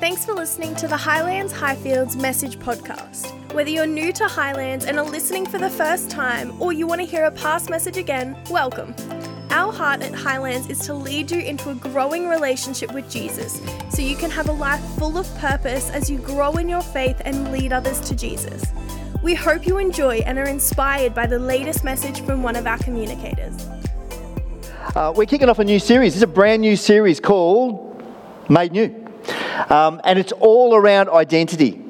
Thanks for listening to the Highlands Highfields Message Podcast. Whether you're new to Highlands and are listening for the first time, or you want to hear a past message again, welcome. Our heart at Highlands is to lead you into a growing relationship with Jesus so you can have a life full of purpose as you grow in your faith and lead others to Jesus. We hope you enjoy and are inspired by the latest message from one of our communicators. Uh, we're kicking off a new series. It's a brand new series called Made New. Um, and it's all around identity.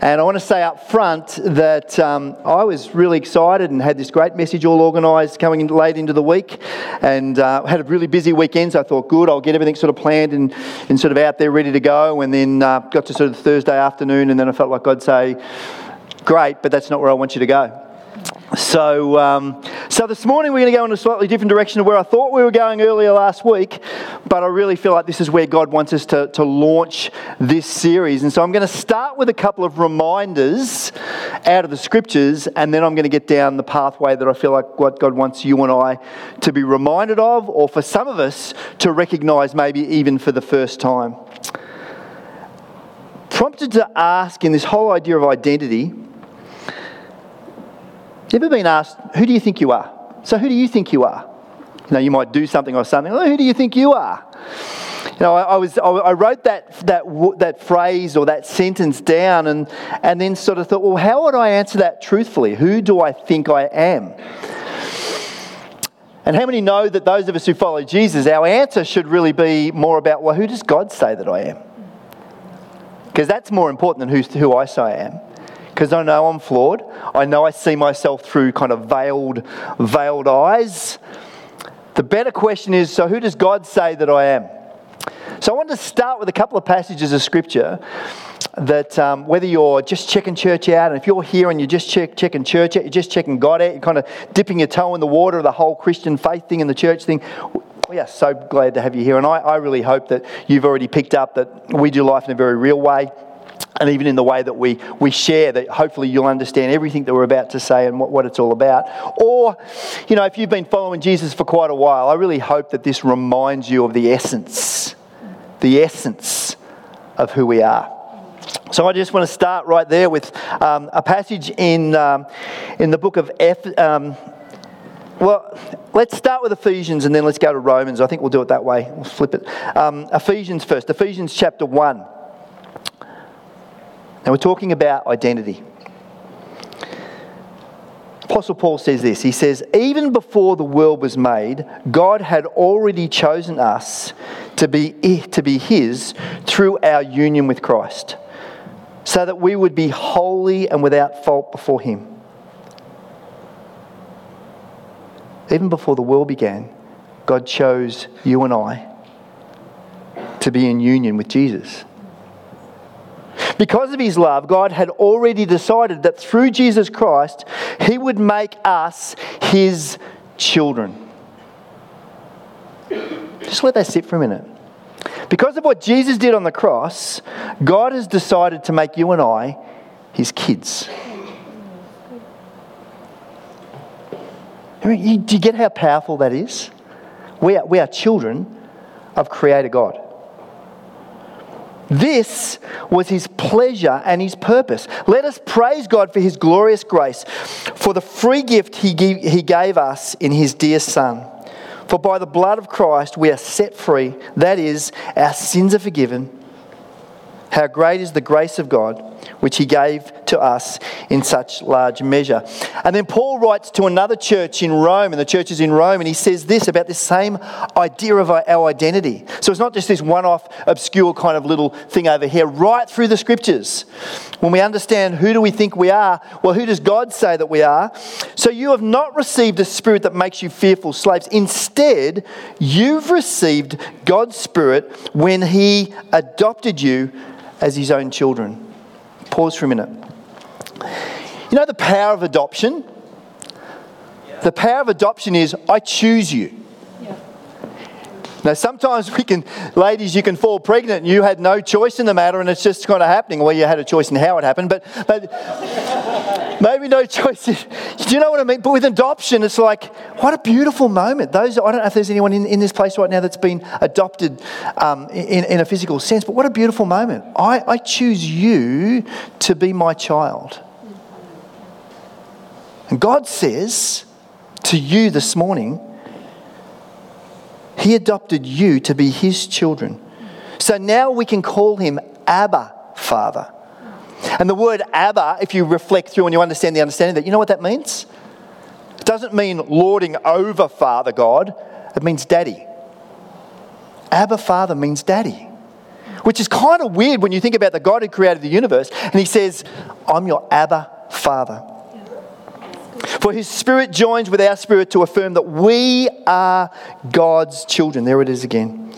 And I want to say up front that um, I was really excited and had this great message all organised coming in late into the week and uh, had a really busy weekend. So I thought, good, I'll get everything sort of planned and, and sort of out there ready to go. And then uh, got to sort of Thursday afternoon and then I felt like I'd say, great, but that's not where I want you to go. So, um, so this morning we're going to go in a slightly different direction to where I thought we were going earlier last week, but I really feel like this is where God wants us to, to launch this series. And so I'm going to start with a couple of reminders out of the scriptures, and then I'm going to get down the pathway that I feel like what God wants you and I to be reminded of, or for some of us to recognize maybe even for the first time. Prompted to ask in this whole idea of identity you ever been asked, who do you think you are? So, who do you think you are? You know, you might do something or something. Oh, who do you think you are? You know, I, I was, I wrote that, that, that phrase or that sentence down and, and then sort of thought, well, how would I answer that truthfully? Who do I think I am? And how many know that those of us who follow Jesus, our answer should really be more about, well, who does God say that I am? Because that's more important than who, who I say I am because I know I'm flawed. I know I see myself through kind of veiled, veiled eyes. The better question is so, who does God say that I am? So, I want to start with a couple of passages of scripture that um, whether you're just checking church out, and if you're here and you're just check, checking church out, you're just checking God out, you're kind of dipping your toe in the water of the whole Christian faith thing and the church thing, we are so glad to have you here. And I, I really hope that you've already picked up that we do life in a very real way and even in the way that we, we share, that hopefully you'll understand everything that we're about to say and what, what it's all about. Or, you know, if you've been following Jesus for quite a while, I really hope that this reminds you of the essence, the essence of who we are. So I just want to start right there with um, a passage in, um, in the book of F. Um, well, let's start with Ephesians and then let's go to Romans. I think we'll do it that way. We'll flip it. Um, Ephesians first. Ephesians chapter 1. And we're talking about identity. Apostle Paul says this He says, Even before the world was made, God had already chosen us to be, to be His through our union with Christ, so that we would be holy and without fault before Him. Even before the world began, God chose you and I to be in union with Jesus. Because of his love, God had already decided that through Jesus Christ, he would make us his children. Just let that sit for a minute. Because of what Jesus did on the cross, God has decided to make you and I his kids. Do you get how powerful that is? We are, we are children of Creator God. This was his pleasure and his purpose. Let us praise God for his glorious grace, for the free gift he gave, he gave us in his dear Son. For by the blood of Christ we are set free, that is, our sins are forgiven. How great is the grace of God! Which he gave to us in such large measure. And then Paul writes to another church in Rome, and the church is in Rome, and he says this about this same idea of our identity. So it's not just this one off, obscure kind of little thing over here, right through the scriptures. When we understand who do we think we are, well, who does God say that we are? So you have not received a spirit that makes you fearful slaves. Instead, you've received God's spirit when he adopted you as his own children. Pause for a minute. You know the power of adoption? The power of adoption is I choose you. Now, sometimes we can, ladies, you can fall pregnant you had no choice in the matter and it's just kind of happening. Well, you had a choice in how it happened, but, but Maybe no choice. Do you know what I mean? But with adoption, it's like, what a beautiful moment. Those, I don't know if there's anyone in, in this place right now that's been adopted um, in, in a physical sense, but what a beautiful moment. I, I choose you to be my child. And God says to you this morning, He adopted you to be His children. So now we can call Him Abba, Father. And the word Abba, if you reflect through and you understand the understanding that, you know what that means? It doesn't mean lording over Father God, it means daddy. Abba Father means daddy. Which is kind of weird when you think about the God who created the universe and he says, I'm your Abba Father. For his spirit joins with our spirit to affirm that we are God's children. There it is again.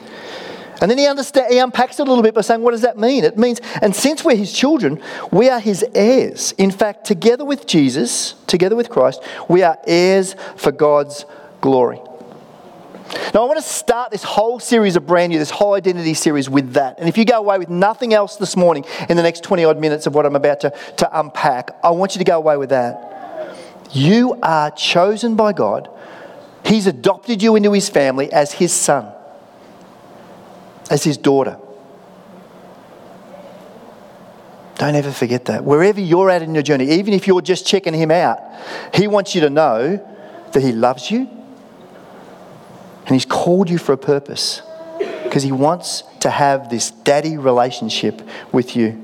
And then he, understand, he unpacks it a little bit by saying, What does that mean? It means, and since we're his children, we are his heirs. In fact, together with Jesus, together with Christ, we are heirs for God's glory. Now, I want to start this whole series of brand new, this whole identity series with that. And if you go away with nothing else this morning in the next 20 odd minutes of what I'm about to, to unpack, I want you to go away with that. You are chosen by God, He's adopted you into His family as His son as his daughter. Don't ever forget that. Wherever you're at in your journey, even if you're just checking him out, he wants you to know that he loves you and he's called you for a purpose because he wants to have this daddy relationship with you.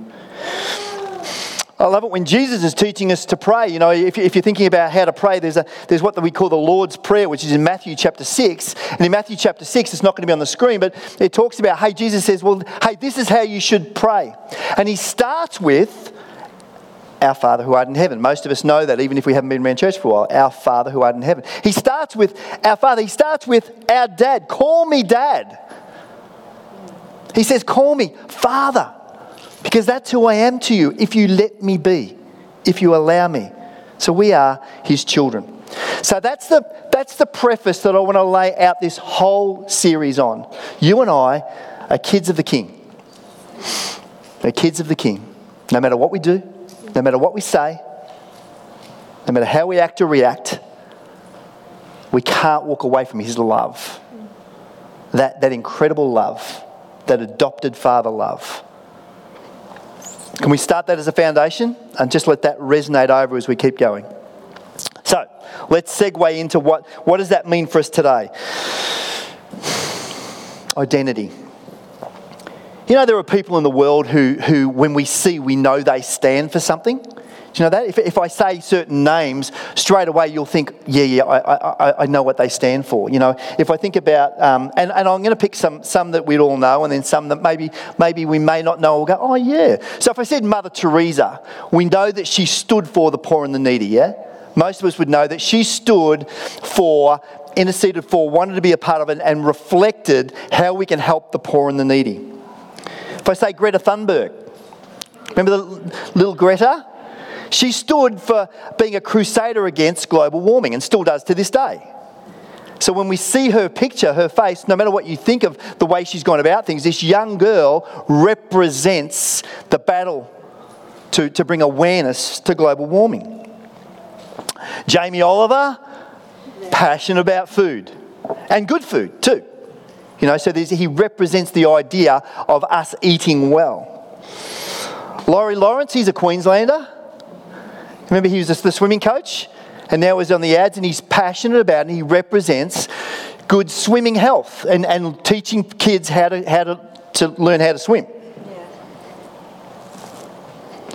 I love it when Jesus is teaching us to pray. You know, if, if you're thinking about how to pray, there's, a, there's what we call the Lord's Prayer, which is in Matthew chapter 6. And in Matthew chapter 6, it's not going to be on the screen, but it talks about, hey, Jesus says, well, hey, this is how you should pray. And he starts with, our Father who art in heaven. Most of us know that, even if we haven't been around church for a while. Our Father who art in heaven. He starts with our Father. He starts with our Dad. Call me Dad. He says, Call me Father. Because that's who I am to you if you let me be, if you allow me. So we are his children. So that's the, that's the preface that I want to lay out this whole series on. You and I are kids of the King. We're kids of the King. No matter what we do, no matter what we say, no matter how we act or react, we can't walk away from his love. That, that incredible love, that adopted father love. Can we start that as a foundation and just let that resonate over as we keep going? So, let's segue into what, what does that mean for us today? Identity. You know, there are people in the world who, who, when we see, we know they stand for something. Do you know that? If, if I say certain names, straight away you'll think, yeah, yeah, I, I, I know what they stand for. You know, if I think about, um, and, and I'm going to pick some, some that we'd all know and then some that maybe, maybe we may not know, we'll go, oh, yeah. So if I said Mother Teresa, we know that she stood for the poor and the needy, yeah? Most of us would know that she stood for, interceded for, wanted to be a part of it, and reflected how we can help the poor and the needy. If I say Greta Thunberg, remember the little Greta? She stood for being a crusader against global warming and still does to this day. So when we see her picture, her face, no matter what you think of the way she's gone about things, this young girl represents the battle to, to bring awareness to global warming. Jamie Oliver, passionate about food and good food too. You know, so he represents the idea of us eating well. Laurie Lawrence, he's a Queenslander. Remember, he was the swimming coach, and now he's on the ads, and he's passionate about it, and he represents good swimming health and, and teaching kids how to, how to, to learn how to swim.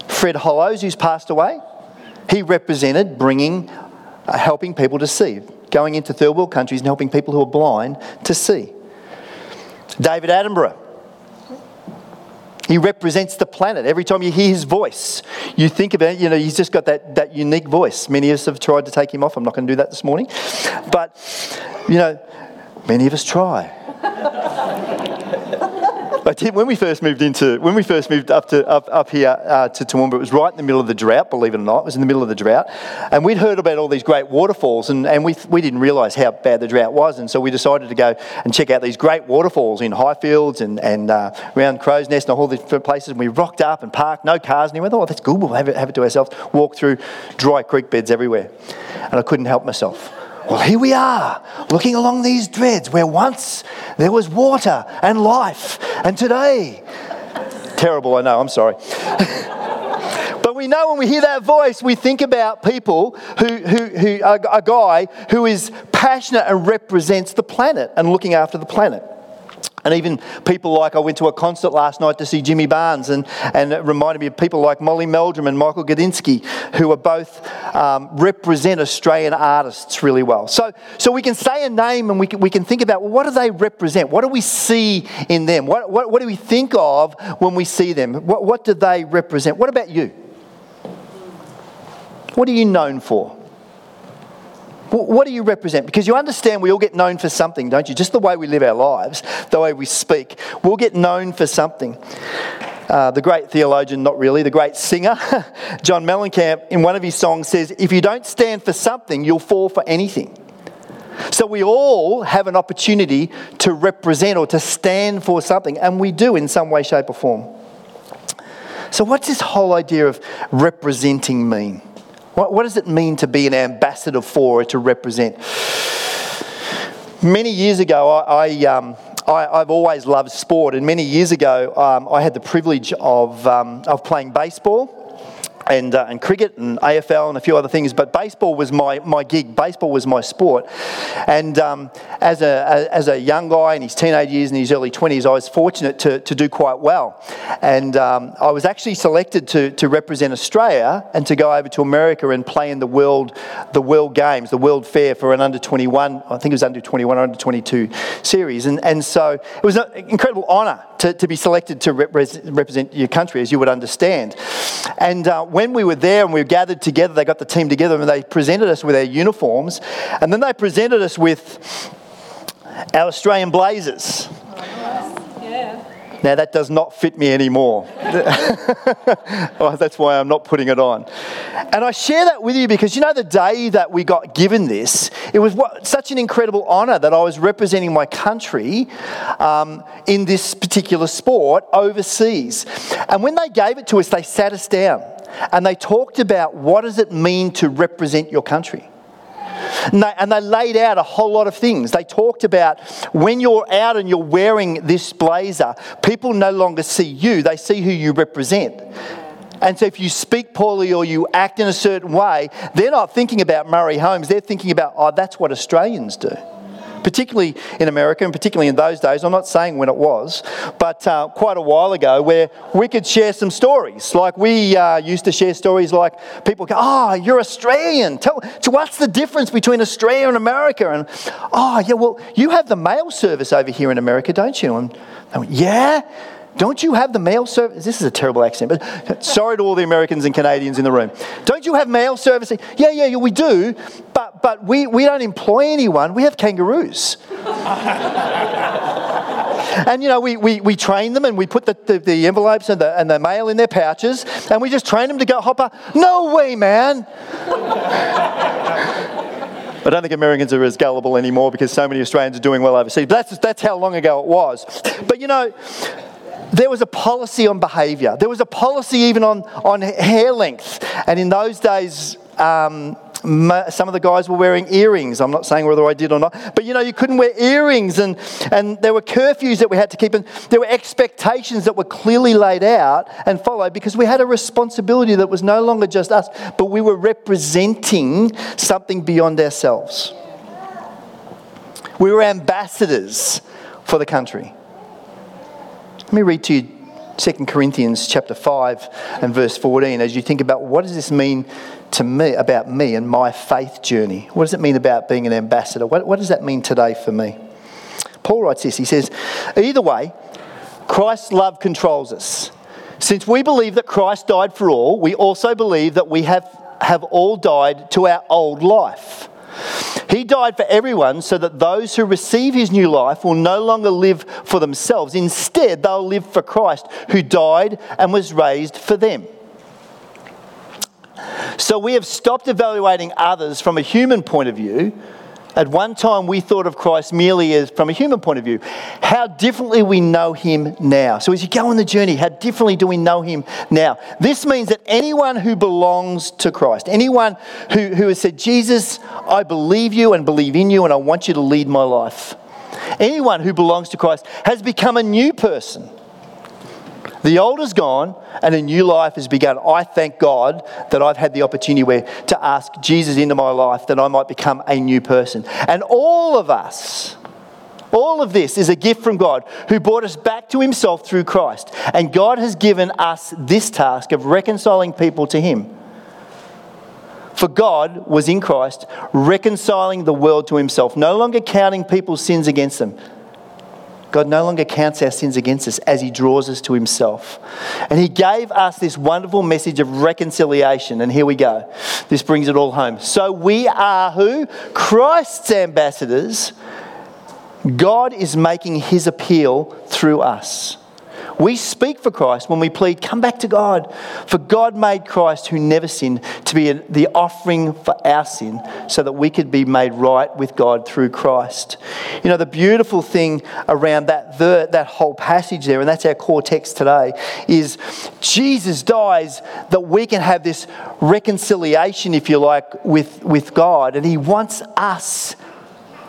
Fred Hollows, who's passed away, he represented bringing, uh, helping people to see, going into third world countries and helping people who are blind to see. David Attenborough, he represents the planet. Every time you hear his voice, you think about it, you know, he's just got that, that unique voice. Many of us have tried to take him off. I'm not going to do that this morning. But, you know, many of us try. I did when we first moved into when we first moved up to up, up here uh, to Toowoomba. It was right in the middle of the drought. Believe it or not, it was in the middle of the drought, and we'd heard about all these great waterfalls, and, and we we didn't realise how bad the drought was, and so we decided to go and check out these great waterfalls in Highfields and and uh, around Crow's Nest and all these places. And we rocked up and parked, no cars, and we went, oh, that's good. We'll have it, have it to ourselves. Walk through dry creek beds everywhere, and I couldn't help myself. Well, here we are, looking along these dreads where once there was water and life, and today, terrible, I know, I'm sorry. but we know when we hear that voice, we think about people who, who, who a, a guy who is passionate and represents the planet and looking after the planet. And even people like, I went to a concert last night to see Jimmy Barnes, and, and it reminded me of people like Molly Meldrum and Michael Gudinski, who are both um, represent Australian artists really well. So, so we can say a name and we can, we can think about, well, what do they represent? What do we see in them? What, what, what do we think of when we see them? What, what do they represent? What about you? What are you known for? What do you represent? Because you understand we all get known for something, don't you? Just the way we live our lives, the way we speak, we'll get known for something. Uh, the great theologian, not really, the great singer, John Mellencamp, in one of his songs says, If you don't stand for something, you'll fall for anything. So we all have an opportunity to represent or to stand for something, and we do in some way, shape, or form. So, what's this whole idea of representing mean? What, what does it mean to be an ambassador for or to represent? Many years ago, I, I um, I, have always loved sport, and many years ago, um, I had the privilege of, um, of playing baseball and, uh, and cricket and AFL and a few other things, but baseball was my, my gig. Baseball was my sport. And um, as, a, as a young guy in his teenage years and his early 20s, I was fortunate to, to do quite well. And um, I was actually selected to, to represent Australia and to go over to America and play in the World, the World Games, the World Fair for an under 21, I think it was under 21 or under 22 series. And, and so it was an incredible honour to, to be selected to represent your country, as you would understand. And uh, when we were there and we were gathered together, they got the team together and they presented us with our uniforms. And then they presented us with our Australian blazers. Now, that does not fit me anymore. oh, that's why I'm not putting it on. And I share that with you because you know, the day that we got given this, it was what, such an incredible honour that I was representing my country um, in this particular sport overseas. And when they gave it to us, they sat us down and they talked about what does it mean to represent your country. And they, and they, laid out a whole lot of things. They talked about when you're out and you're wearing this blazer, people no longer see you, they see who you represent. And so if you speak poorly or you act in a certain way, they're not thinking about Murray Holmes, they're thinking about, oh, that's what Australians do particularly in America and particularly in those days. I'm not saying when it was, but uh, quite a while ago, where we could share some stories. Like we uh, used to share stories like people go, Oh, you're Australian. Tell, so what's the difference between Australia and America? And, Oh, yeah, well, you have the mail service over here in America, don't you? And I went, Yeah. Don't you have the mail service? This is a terrible accent, but sorry to all the Americans and Canadians in the room. Don't you have mail service? Yeah, yeah, we do, but, but we, we don't employ anyone. We have kangaroos. and, you know, we, we, we train them and we put the, the, the, envelopes and the, and the mail in their pouches and we just train them to go hopper. No way, man. I don't think Americans are as gullible anymore because so many Australians are doing well overseas. But that's, that's how long ago it was. But you know, there was a policy on behaviour. There was a policy even on, on hair length. And in those days, um, some of the guys were wearing earrings. I'm not saying whether I did or not, but you know, you couldn't wear earrings, and, and there were curfews that we had to keep, and there were expectations that were clearly laid out and followed because we had a responsibility that was no longer just us, but we were representing something beyond ourselves. We were ambassadors for the country. Let me read to you 2 Corinthians chapter 5 and verse 14 as you think about what does this mean to me about me and my faith journey? What does it mean about being an ambassador? What, what does that mean today for me? Paul writes this. He says, Either way, Christ's love controls us. Since we believe that Christ died for all, we also believe that we have, have all died to our old life. He died for everyone so that those who receive his new life will no longer live for themselves. Instead, they'll live for Christ, who died and was raised for them. So we have stopped evaluating others from a human point of view at one time, we thought of Christ merely as from a human point of view. How differently we know him now. So, as you go on the journey, how differently do we know him now? This means that anyone who belongs to Christ, anyone who, who has said, Jesus, I believe you and believe in you, and I want you to lead my life, anyone who belongs to Christ has become a new person. The old is gone and a new life has begun. I thank God that I've had the opportunity where, to ask Jesus into my life that I might become a new person. And all of us, all of this is a gift from God who brought us back to Himself through Christ. And God has given us this task of reconciling people to Him. For God was in Christ, reconciling the world to Himself, no longer counting people's sins against them. God no longer counts our sins against us as He draws us to Himself. And He gave us this wonderful message of reconciliation. And here we go. This brings it all home. So we are who? Christ's ambassadors. God is making His appeal through us. We speak for Christ when we plead, Come back to God. For God made Christ, who never sinned, to be the offering for our sin so that we could be made right with God through Christ. You know, the beautiful thing around that, that whole passage there, and that's our core text today, is Jesus dies that we can have this reconciliation, if you like, with, with God. And He wants us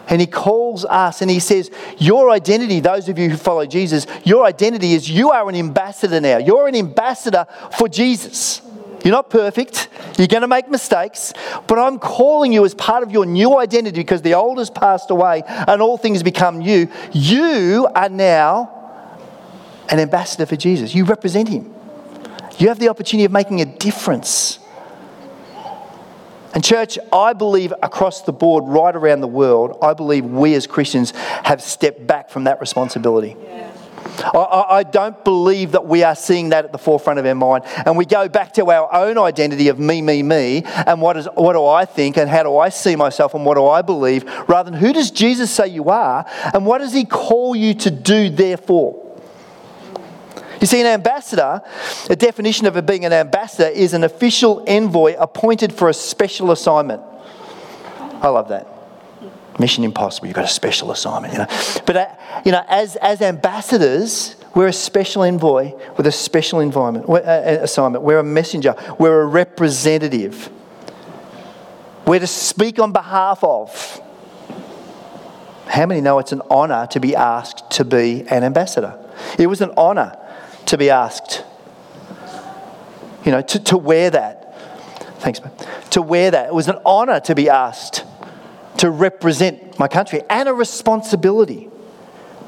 and he calls us and he says, Your identity, those of you who follow Jesus, your identity is you are an ambassador now. You're an ambassador for Jesus. You're not perfect. You're going to make mistakes. But I'm calling you as part of your new identity because the old has passed away and all things become new. You are now an ambassador for Jesus. You represent him. You have the opportunity of making a difference. And, church, I believe across the board, right around the world, I believe we as Christians have stepped back from that responsibility. I, I, don't believe that we are seeing that at the forefront of our mind. And we go back to our own identity of me, me, me, and what, is, what do I think, and how do I see myself, and what do I believe, rather than who does Jesus say you are, and what does he call you to do, therefore? You see, an ambassador, a definition of being an ambassador is an official envoy appointed for a special assignment. I love that. Mission impossible, you've got a special assignment, you know. But, uh, you know, as, as ambassadors, we're a special envoy with a special environment, uh, uh, assignment. We're a messenger. We're a representative. We're to speak on behalf of. How many know it's an honour to be asked to be an ambassador? It was an honour to be asked. You know, to, to wear that. Thanks, man. To wear that. It was an honour to be asked to represent my country and a responsibility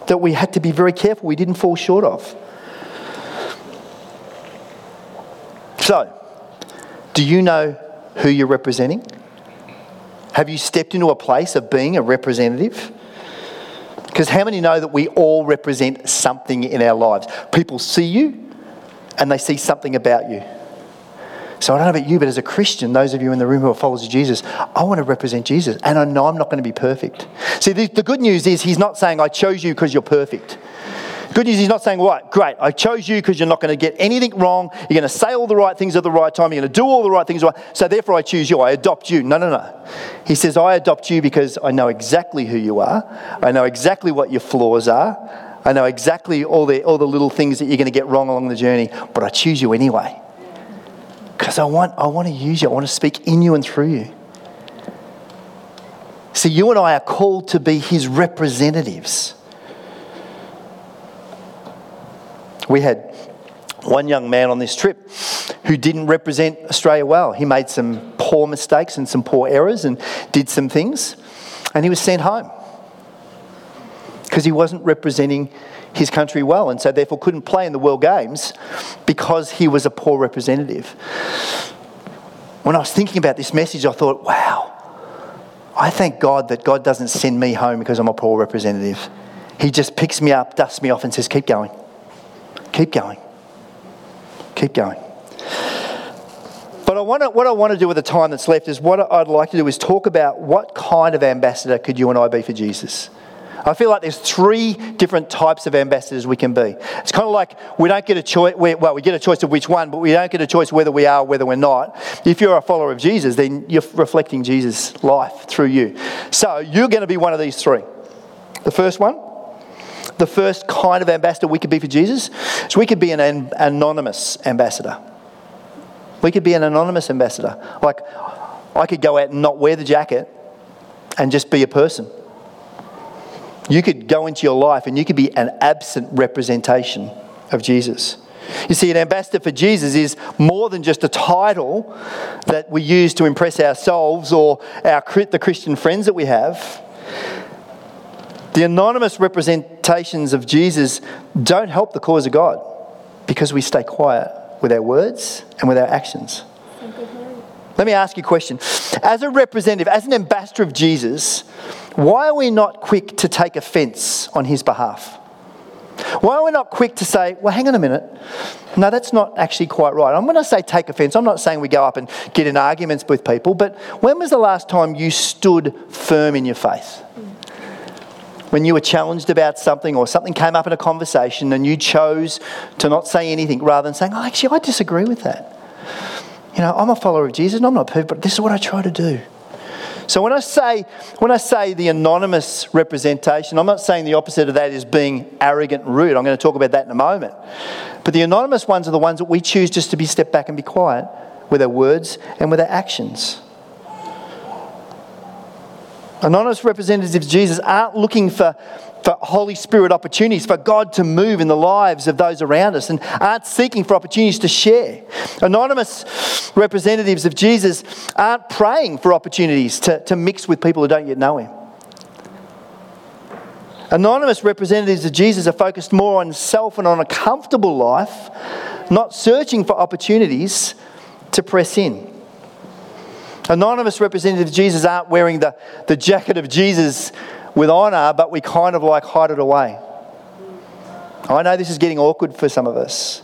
that we had to be very careful we didn't fall short of. So, do you know who you're representing? Have you stepped into a place of being a representative? Because how many know that we all represent something in our lives? People see you and they see something about you. So I don't know about you, but as a Christian, those of you in the room who are followers of Jesus, I want to represent Jesus. And I know I'm not going to be perfect. See, the, the good news is he's not saying, I chose you because you're perfect. Good news, he's not saying, right, great, I chose you because you're not going to get anything wrong. You're going to say all the right things at the right time. You're going to do all the right things right. So therefore, I choose you. I adopt you. No, no, no. He says, I adopt you because I know exactly who you are. I know exactly what your flaws are. I know exactly all the, all the little things that you're going to get wrong along the journey, but I choose you anyway. Because I want, I want to use you. I want to speak in you and through you. See, you and I are called to be his representatives. We had one young man on this trip who didn't represent Australia well. He made some poor mistakes and some poor errors and did some things, and he was sent home because he wasn't representing his country well, and so therefore couldn't play in the World Games because he was a poor representative. When I was thinking about this message, I thought, wow, I thank God that God doesn't send me home because I'm a poor representative. He just picks me up, dusts me off, and says, keep going. Keep going. Keep going. But I want to, what I want to do with the time that's left is what I'd like to do is talk about what kind of ambassador could you and I be for Jesus. I feel like there's three different types of ambassadors we can be. It's kind of like we don't get a choice, well, we get a choice of which one, but we don't get a choice whether we are or whether we're not. If you're a follower of Jesus, then you're reflecting Jesus' life through you. So you're going to be one of these three. The first one, the first kind of ambassador we could be for Jesus is we could be an, an anonymous ambassador. We could be an anonymous ambassador. Like, I could go out and not wear the jacket and just be a person. You could go into your life and you could be an absent representation of Jesus. You see, an ambassador for Jesus is more than just a title that we use to impress ourselves or our, the Christian friends that we have. The anonymous representations of Jesus don't help the cause of God because we stay quiet with our words and with our actions. Let me ask you a question. As a representative, as an ambassador of Jesus, why are we not quick to take offense on his behalf? Why are we not quick to say, well, hang on a minute. No, that's not actually quite right. I'm going to say take offense. I'm not saying we go up and get in arguments with people, but when was the last time you stood firm in your faith? When you were challenged about something or something came up in a conversation and you chose to not say anything rather than saying, oh, actually, I disagree with that. You know, I'm a follower of Jesus and I'm not perfect, but this is what I try to do. So when I say when I say the anonymous representation, I'm not saying the opposite of that is being arrogant and rude. I'm going to talk about that in a moment. But the anonymous ones are the ones that we choose just to be step back and be quiet with our words and with our actions. Anonymous representatives of Jesus aren't looking for for Holy Spirit opportunities, for God to move in the lives of those around us, and aren't seeking for opportunities to share. Anonymous representatives of Jesus aren't praying for opportunities to, to mix with people who don't yet know Him. Anonymous representatives of Jesus are focused more on self and on a comfortable life, not searching for opportunities to press in. Anonymous representatives of Jesus aren't wearing the, the jacket of Jesus with honour, but we kind of like hide it away. I know this is getting awkward for some of us.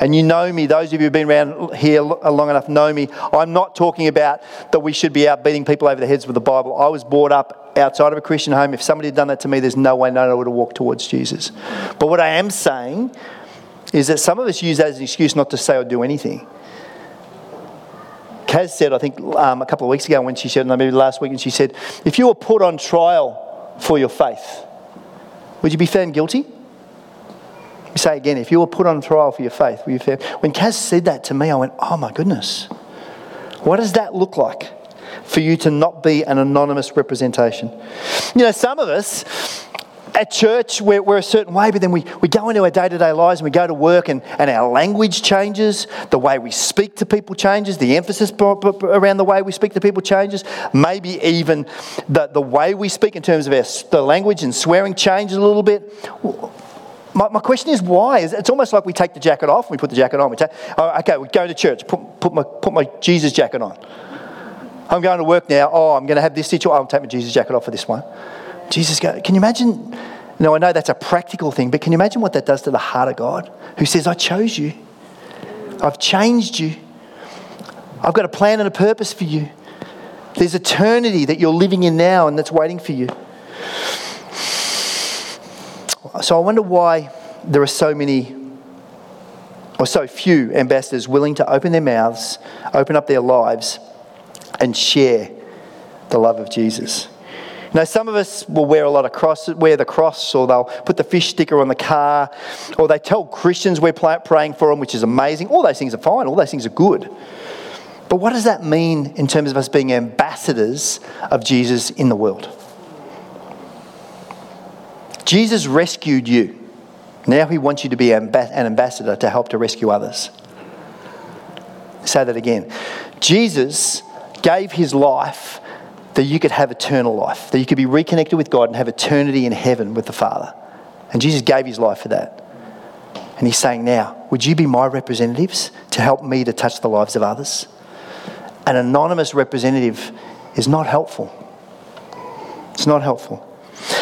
And you know me, those of you who've been around here uh, long enough know me. I'm not talking about that we should be out beating people over the heads with the Bible. I was brought up outside of a Christian home. If somebody had done that to me, there's no way no I would have walked towards Jesus. But what I am saying is that some of us use that as an excuse not to say or do anything. Kaz said, I think um, a couple of weeks ago when she said, no, maybe last week, and she said, if you were put on trial for your faith. Would you be found guilty? say again, if you were put on trial for your faith, were you found? When Kaz said that to me, I went, oh my goodness. What does that look like for you to not be an anonymous representation? You know, some of us, at church, we're, we're, a certain way, but then we, we go into our day to day lives and we go to work and, and our language changes, the way we speak to people changes, the emphasis around the way we speak to people changes, maybe even the, the way we speak in terms of our, the language and swearing changes a little bit. My, my question is why? It's almost like we take the jacket off, and we put the jacket on, we take, oh, okay, we go to church, put, put, my, put my Jesus jacket on. I'm going to work now. Oh, I'm going to have this situation. I'll take my Jesus jacket off for this one. Jesus go, can you imagine? No, I know that's a practical thing, but can you imagine what that does to the heart of God who says, I chose you, I've changed you, I've got a plan and a purpose for you. There's eternity that you're living in now and that's waiting for you. So I wonder why there are so many or so few ambassadors willing to open their mouths, open up their lives, and share the love of Jesus. Now, some of us will wear a lot of cross, wear the cross, or they'll put the fish sticker on the car, or they tell Christians we're praying for them, which is amazing. All those things are fine, all those things are good. But what does that mean in terms of us being ambassadors of Jesus in the world? Jesus rescued you. Now he wants you to be an ambassador to help to rescue others. Say that again. Jesus gave his life that you could have eternal life, that you could be reconnected with God and have eternity in heaven with the Father. And Jesus gave his life for that. And he's saying, Now, would you be my representatives to help me to touch the lives of others? An anonymous representative is not helpful. It's not helpful.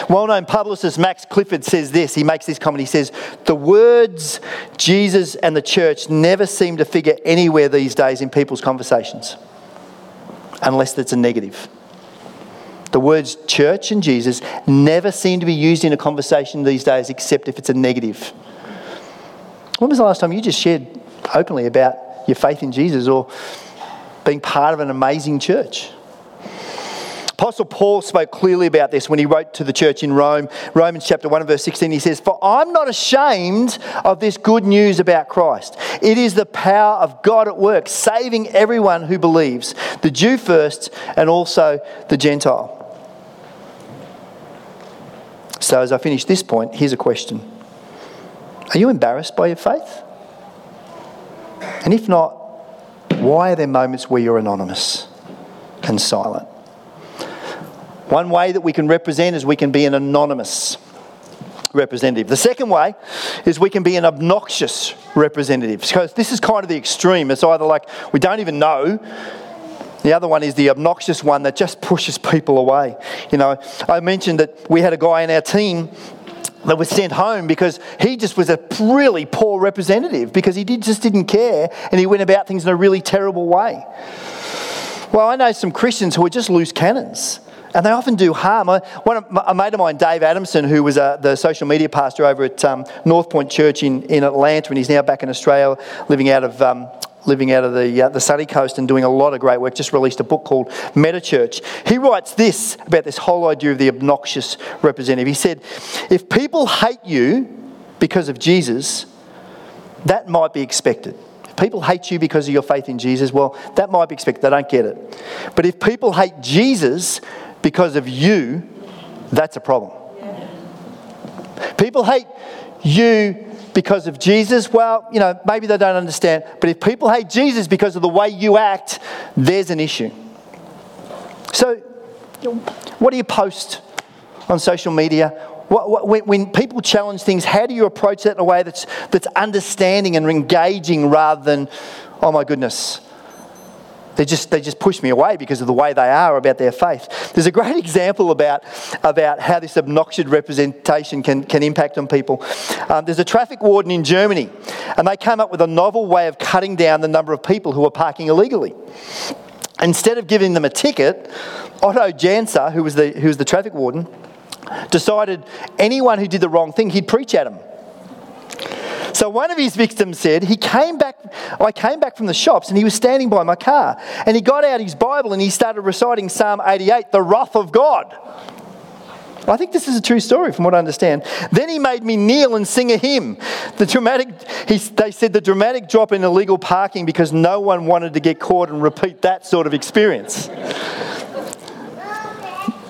Well known publicist Max Clifford says this. He makes this comment. He says, The words Jesus and the church never seem to figure anywhere these days in people's conversations, unless it's a negative. The words church and Jesus never seem to be used in a conversation these days except if it's a negative. When was the last time you just shared openly about your faith in Jesus or being part of an amazing church? Apostle Paul spoke clearly about this when he wrote to the church in Rome, Romans chapter 1 and verse 16. He says, For I'm not ashamed of this good news about Christ. It is the power of God at work, saving everyone who believes, the Jew first and also the Gentile. So, as I finish this point, here's a question Are you embarrassed by your faith? And if not, why are there moments where you're anonymous and silent? One way that we can represent is we can be an anonymous representative. The second way is we can be an obnoxious representative. Because this is kind of the extreme. It's either like we don't even know the other one is the obnoxious one that just pushes people away. You know, I mentioned that we had a guy in our team that was sent home because he just was a really poor representative because he did, just didn't care and he went about things in a really terrible way. Well, I know some Christians who are just loose cannons and they often do harm. I, one of, a mate of mine, Dave Adamson, who was uh, the social media pastor over at um, North Point Church in, in Atlanta, and he's now back in Australia, living out of um, living out of the, uh, the sunny coast and doing a lot of great work, just released a book called Meta Church. He writes this about this whole idea of the obnoxious representative. He said, If people hate you because of Jesus, that might be expected. If people hate you because of your faith in Jesus, well, that might be expected. They don't get it. But if people hate Jesus because of you, that's a problem. People hate you because of Jesus, well, you know, maybe they don't understand. But if people hate Jesus because of the way you act, there's an issue. So, what do you post on social media? When people challenge things, how do you approach that in a way that's, that's understanding and engaging rather than, oh my goodness, they just, they just push me away because of the way they are about their faith. There's a great example about, about how this obnoxious representation can, can impact on people. Um, there's a traffic warden in Germany, and they came up with a novel way of cutting down the number of people who are parking illegally. Instead of giving them a ticket, Otto Janser, who was the, who was the traffic warden, decided anyone who did the wrong thing, he'd preach at them. So one of his victims said, he came back, I came back from the shops and he was standing by my car. And he got out his Bible and he started reciting Psalm 88, the wrath of God. I think this is a true story from what I understand. Then he made me kneel and sing a hymn. The dramatic, he, they said the dramatic drop in illegal parking because no one wanted to get caught and repeat that sort of experience.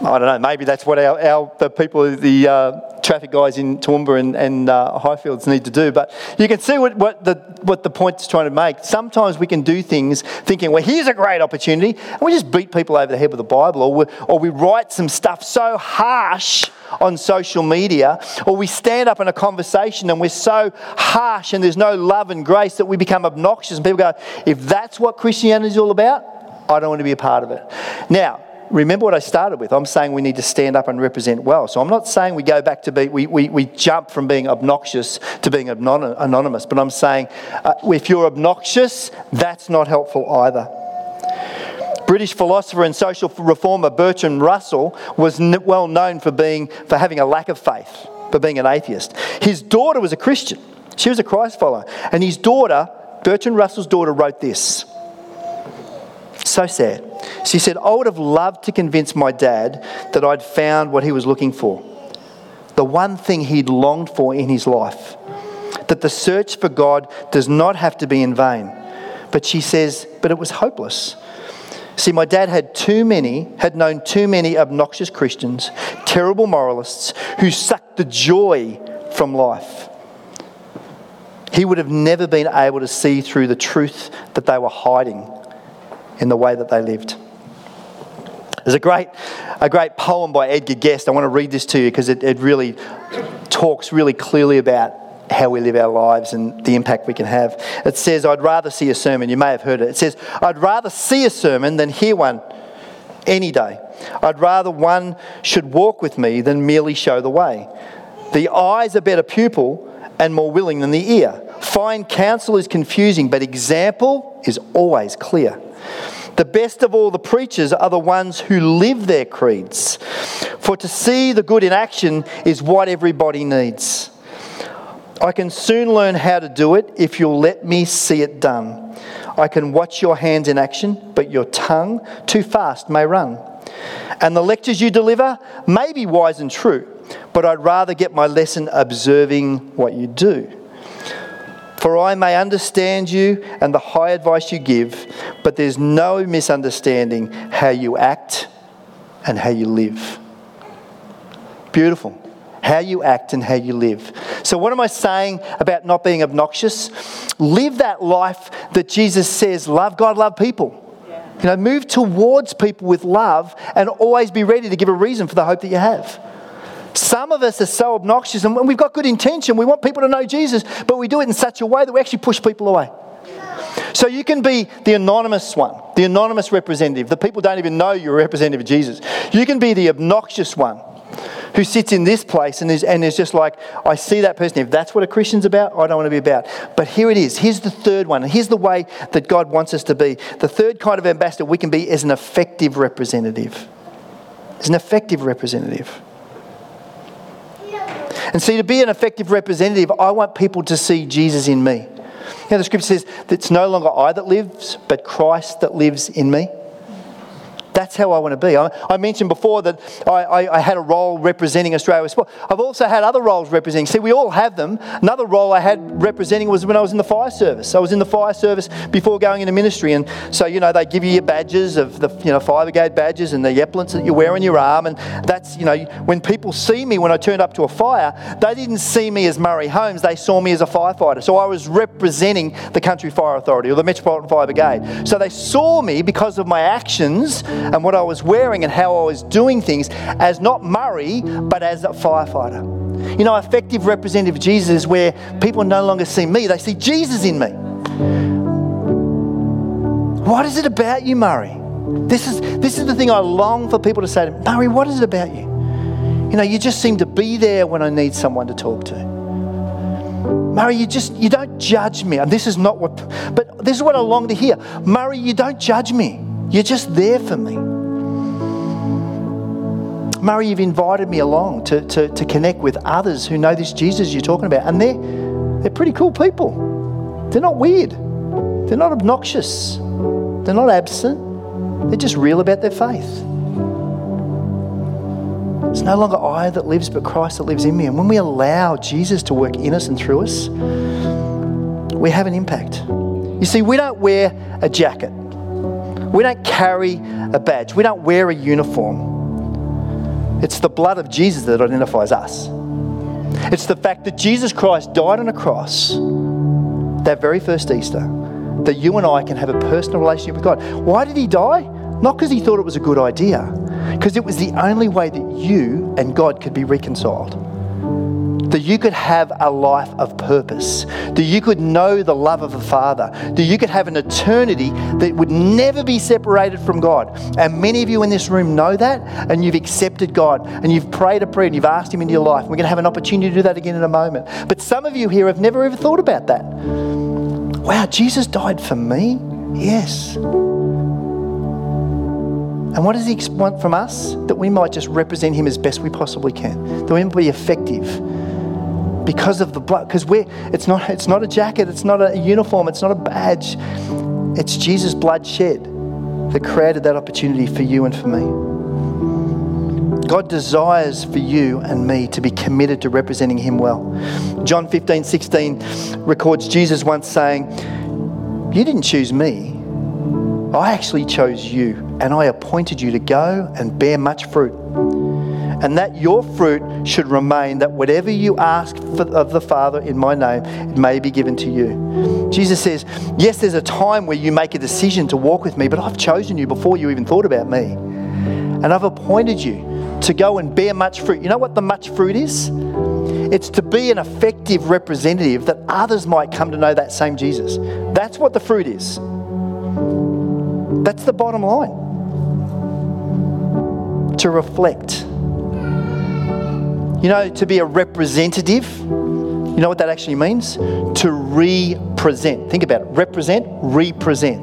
I don't know, maybe that's what our, our the people, the uh, traffic guys in Toowoomba and, and uh, Highfields need to do. But you can see what, what, the, what the point's trying to make. Sometimes we can do things thinking, well, here's a great opportunity, and we just beat people over the head with the Bible, or we, or we write some stuff so harsh on social media, or we stand up in a conversation and we're so harsh and there's no love and grace that we become obnoxious. And people go, if that's what Christianity is all about, I don't want to be a part of it. Now, remember what I started with. I'm saying we need to stand up and represent well. So I'm not saying we go back to be, we, we, we jump from being obnoxious to being anonymous, but I'm saying uh, if you're obnoxious, that's not helpful either. British philosopher and social reformer Bertrand Russell was well known for, being, for having a lack of faith, for being an atheist. His daughter was a Christian. She was a Christ follower. And his daughter, Bertrand Russell's daughter, wrote this. So sad. She said, I would have loved to convince my dad that I'd found what he was looking for. The one thing he'd longed for in his life. That the search for God does not have to be in vain. But she says, but it was hopeless. See, my dad had too many, had known too many obnoxious Christians, terrible moralists who sucked the joy from life. He would have never been able to see through the truth that they were hiding in the way that they lived. There's a great, a great poem by Edgar Guest. I want to read this to you because it, it really talks really clearly about how we live our lives and the impact we can have. It says, I'd rather see a sermon. You may have heard it. It says, I'd rather see a sermon than hear one any day. I'd rather one should walk with me than merely show the way. The eye is a better pupil and more willing than the ear. Fine counsel is confusing, but example is always clear. The best of all the preachers are the ones who live their creeds. For to see the good in action is what everybody needs. I can soon learn how to do it if you'll let me see it done. I can watch your hands in action, but your tongue too fast may run. And the lectures you deliver may be wise and true, but I'd rather get my lesson observing what you do. For I may understand you and the high advice you give, but there's no misunderstanding how you act and how you live. Beautiful. How you act and how you live. So, what am I saying about not being obnoxious? Live that life that Jesus says love God, love people. You know, move towards people with love and always be ready to give a reason for the hope that you have. Some of us are so obnoxious and we've got good intention. We want people to know Jesus, but we do it in such a way that we actually push people away. So you can be the anonymous one, the anonymous representative. The people don't even know you're a representative of Jesus. You can be the obnoxious one who sits in this place and is, and is just like, I see that person. If that's what a Christian's about, I don't want to be about. But here it is. Here's the third one. Here's the way that God wants us to be. The third kind of ambassador we can be is an effective representative. Is an effective representative. And see, to be an effective representative, I want people to see Jesus in me. You know, the scripture says that it's no longer I that lives, but Christ that lives in me. That's how I want to be. I, I mentioned before that I, I, I, had a role representing Australia. I've also had other roles representing. See, we all have them. Another role I had representing was when I was in the fire service. I was in the fire service before going into ministry, and so you know they give you your badges of the you know fire brigade badges and the epaulets that you wear on your arm, and that's you know when people see me when I turned up to a fire, they didn't see me as Murray Holmes. They saw me as a firefighter. So I was representing the Country Fire Authority or the Metropolitan Fire Brigade. So they saw me because of my actions and what I was wearing and how I was doing things as not Murray, but as a firefighter. You know, effective representative of Jesus where people no longer see me, they see Jesus in me. What is it about you, Murray? This is, this is the thing I long for people to say to me Murray, what is it about you? You know, you just seem to be there when I need someone to talk to. Murray, you just you don't judge me. And this is not what but this is what I long to hear. Murray, you don't judge me. You're just there for me. Murray, you've invited me along to, to, to connect with others who know this Jesus you're talking about. And they're, they're pretty cool people. They're not weird. They're not obnoxious. They're not absent. They're just real about their faith. It's no longer I that lives, but Christ that lives in me. And when we allow Jesus to work in us and through us, we have an impact. You see, we don't wear a jacket. We don't carry a badge. We don't wear a uniform. It's the blood of Jesus that identifies us. It's the fact that Jesus Christ died on a cross that very first Easter, that you and I can have a personal relationship with God. Why did he die? Not because he thought it was a good idea, because it was the only way that you and God could be reconciled that you could have a life of purpose, that you could know the love of the Father, that you could have an eternity that would never be separated from God. And many of you in this room know that, and you've accepted God, and you've prayed a prayer, and you've asked Him into your life. We're going to have an opportunity to do that again in a moment. But some of you here have never ever thought about that. Wow, Jesus died for me? Yes. And what does He want from us? That we might just represent Him as best we possibly can, that we might be effective because of the blood. Because we're it's not it's not a jacket, it's not a uniform, it's not a badge. It's Jesus' blood shed that created that opportunity for you and for me. God desires for you and me to be committed to representing Him well. John 15, 16 records Jesus once saying, You didn't choose me, I actually chose you, and I appointed you to go and bear much fruit and that your fruit should remain, that whatever you ask of the Father in my name, it may be given to you. Jesus says, Yes, there's a time where you make a decision to walk with me, but I've chosen you before you even thought about me. And I've appointed you to go and bear much fruit. You know what the much fruit is? It's to be an effective representative that others might come to know that same Jesus. That's what the fruit is. That's the bottom line. to reflect. You know, to be a representative, you know what that actually means? To represent. Think about it represent, represent.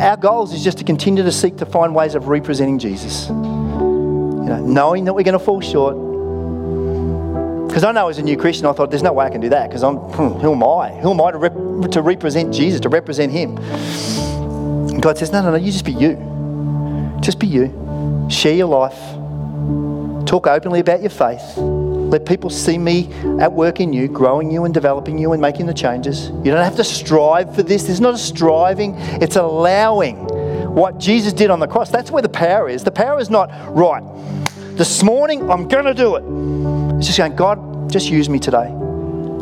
Our goals is just to continue to seek to find ways of representing Jesus. You know, knowing that we're going to fall short. Because I know as a new Christian, I thought there's no way I can do that because I'm, hmm, who am I? Who am I to, rep- to represent Jesus, to represent Him? And God says, no, no, no, you just be you. Just be you. Share your life. Talk openly about your faith. Let people see me at work in you, growing you and developing you and making the changes. You don't have to strive for this. There's not a striving, it's allowing what Jesus did on the cross. That's where the power is. The power is not, right, this morning I'm going to do it. It's just going, God, just use me today.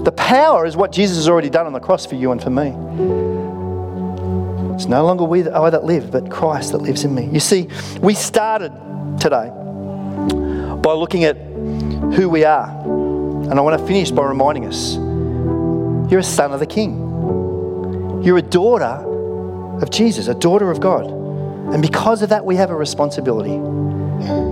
The power is what Jesus has already done on the cross for you and for me. It's no longer we I that live, but Christ that lives in me. You see, we started today by looking at who we are. And I want to finish by reminding us you're a son of the King. You're a daughter of Jesus, a daughter of God. And because of that, we have a responsibility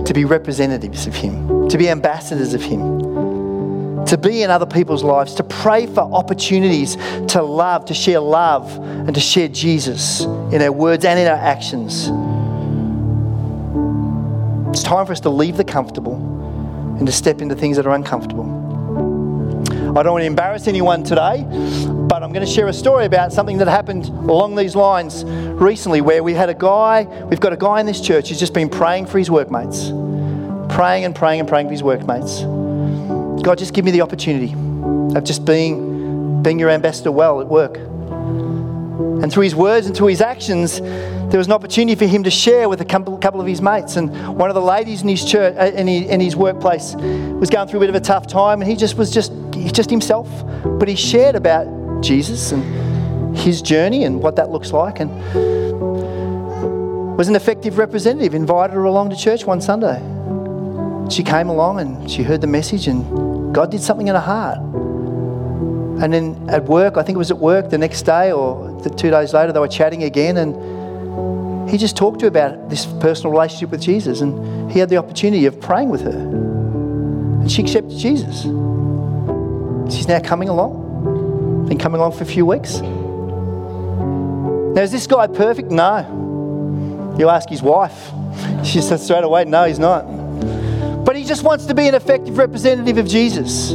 to be representatives of Him, to be ambassadors of Him, to be in other people's lives, to pray for opportunities to love, to share love, and to share Jesus in our words and in our actions. It's time for us to leave the comfortable and to step into things that are uncomfortable. I don't want to embarrass anyone today, but I'm going to share a story about something that happened along these lines recently where we had a guy, we've got a guy in this church who's just been praying for his workmates. Praying and praying and praying for his workmates. God, just give me the opportunity of just being, being your ambassador well at work. And through his words and through his actions, there was an opportunity for him to share with a couple, of his mates. And one of the ladies in his church, uh, in, his, in his workplace, was going through a bit of a tough time, and he just was just just himself. But he shared about Jesus and his journey and what that looks like, and was an effective representative. Invited her along to church one Sunday. She came along and she heard the message, and God did something in her heart. And then at work, I think it was at work the next day or the two days later, they were chatting again, and he just talked to her about this personal relationship with Jesus, and he had the opportunity of praying with her. And she accepted Jesus. She's now coming along, been coming along for a few weeks. Now, is this guy perfect? No. You ask his wife. She said straight away, no, he's not. But he just wants to be an effective representative of Jesus.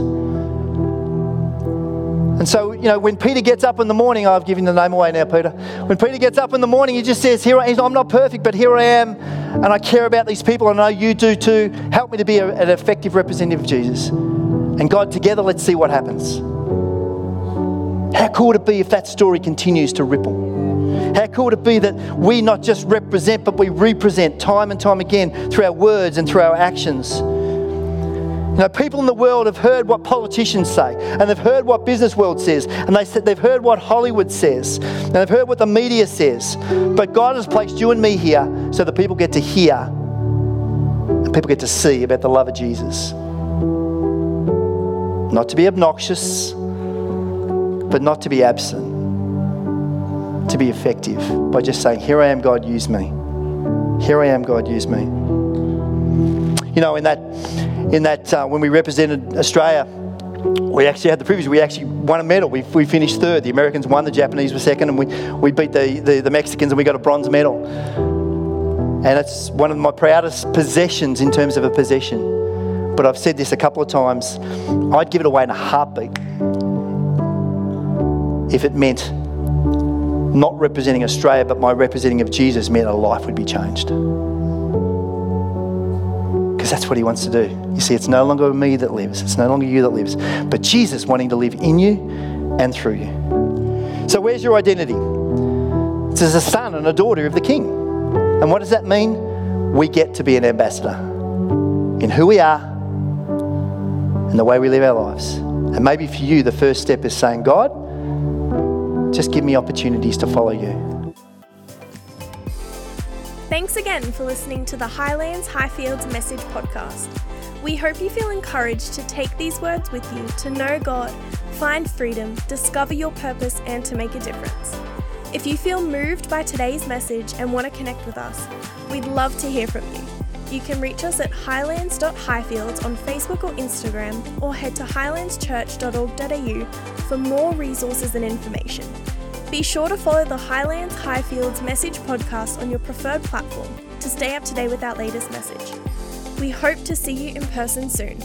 And so, you know, when Peter gets up in the morning, I've given the name away now, Peter. When Peter gets up in the morning, he just says, Here I. I'm not perfect, but here I am, and I care about these people. I know you do too. Help me to be a, an effective representative of Jesus. And God, together, let's see what happens. How cool would it be if that story continues to ripple? How cool would it be that we not just represent, but we represent time and time again through our words and through our actions? You know, people in the world have heard what politicians say, and they've heard what business world says, and they said they've heard what Hollywood says, and they've heard what the media says. But God has placed you and me here so that people get to hear and people get to see about the love of Jesus. Not to be obnoxious, but not to be absent. To be effective by just saying, Here I am, God, use me. Here I am, God, use me. You know, in that in that uh, when we represented Australia, we actually had the privilege. We actually won a medal. We, we finished third. The Americans won, the Japanese were second, and we, we beat the, the, the Mexicans and we got a bronze medal. And it's one of my proudest possessions in terms of a possession. But I've said this a couple of times I'd give it away in a heartbeat if it meant not representing Australia, but my representing of Jesus meant a life would be changed because that's what he wants to do. You see, it's no longer me that lives, it's no longer you that lives, but Jesus wanting to live in you and through you. So, where's your identity? It's as a son and a daughter of the king. And what does that mean? We get to be an ambassador in who we are and the way we live our lives. And maybe for you, the first step is saying, God, just give me opportunities to follow you. Thanks again for listening to the Highlands Highfields Message Podcast. We hope you feel encouraged to take these words with you to know God, find freedom, discover your purpose, and to make a difference. If you feel moved by today's message and want to connect with us, we'd love to hear from you. You can reach us at highlands.highfields on Facebook or Instagram, or head to highlandschurch.org.au for more resources and information. Be sure to follow the Highlands Highfields Message podcast on your preferred platform to stay up to date with our latest message. We hope to see you in person soon.